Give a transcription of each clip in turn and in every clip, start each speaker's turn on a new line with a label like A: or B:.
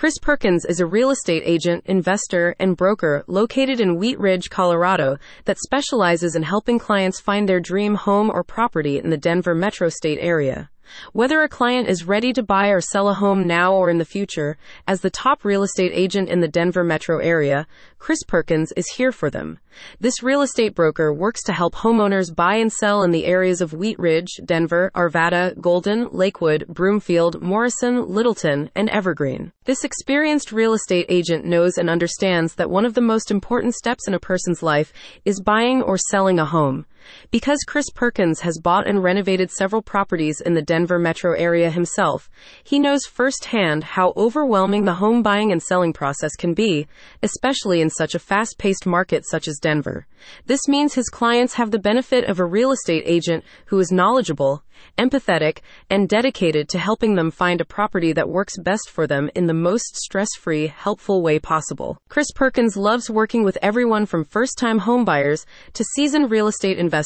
A: Chris Perkins is a real estate agent, investor, and broker located in Wheat Ridge, Colorado, that specializes in helping clients find their dream home or property in the Denver metro state area. Whether a client is ready to buy or sell a home now or in the future, as the top real estate agent in the Denver metro area, Chris Perkins is here for them. This real estate broker works to help homeowners buy and sell in the areas of Wheat Ridge, Denver, Arvada, Golden, Lakewood, Broomfield, Morrison, Littleton, and Evergreen. This experienced real estate agent knows and understands that one of the most important steps in a person's life is buying or selling a home. Because Chris Perkins has bought and renovated several properties in the Denver metro area himself, he knows firsthand how overwhelming the home buying and selling process can be, especially in such a fast paced market such as Denver. This means his clients have the benefit of a real estate agent who is knowledgeable, empathetic, and dedicated to helping them find a property that works best for them in the most stress free, helpful way possible. Chris Perkins loves working with everyone from first time homebuyers to seasoned real estate investors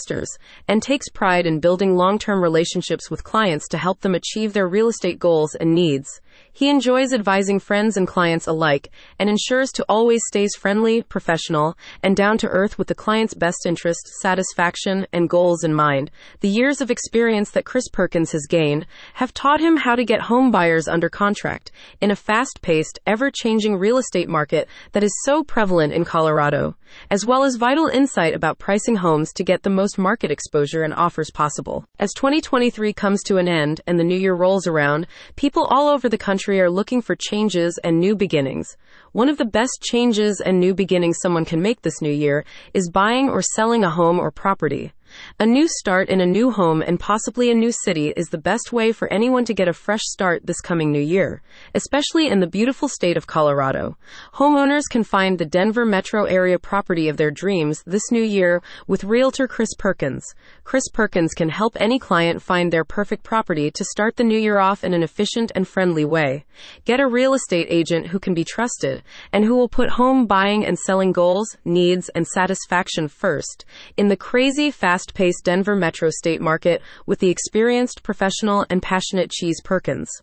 A: and takes pride in building long term relationships with clients to help them achieve their real estate goals and needs. He enjoys advising friends and clients alike and ensures to always stays friendly, professional, and down to earth with the client's best interest, satisfaction, and goals in mind. The years of experience that Chris Perkins has gained have taught him how to get home buyers under contract in a fast-paced, ever-changing real estate market that is so prevalent in Colorado, as well as vital insight about pricing homes to get the most market exposure and offers possible. As 2023 comes to an end and the new year rolls around, people all over the country are looking for changes and new beginnings. One of the best changes and new beginnings someone can make this new year is buying or selling a home or property. A new start in a new home and possibly a new city is the best way for anyone to get a fresh start this coming new year, especially in the beautiful state of Colorado. Homeowners can find the Denver metro area property of their dreams this new year with realtor Chris Perkins. Chris Perkins can help any client find their perfect property to start the new year off in an efficient and friendly way. Get a real estate agent who can be trusted and who will put home buying and selling goals, needs, and satisfaction first in the crazy fast fast paced Denver metro state market with the experienced, professional, and passionate Chris Perkins.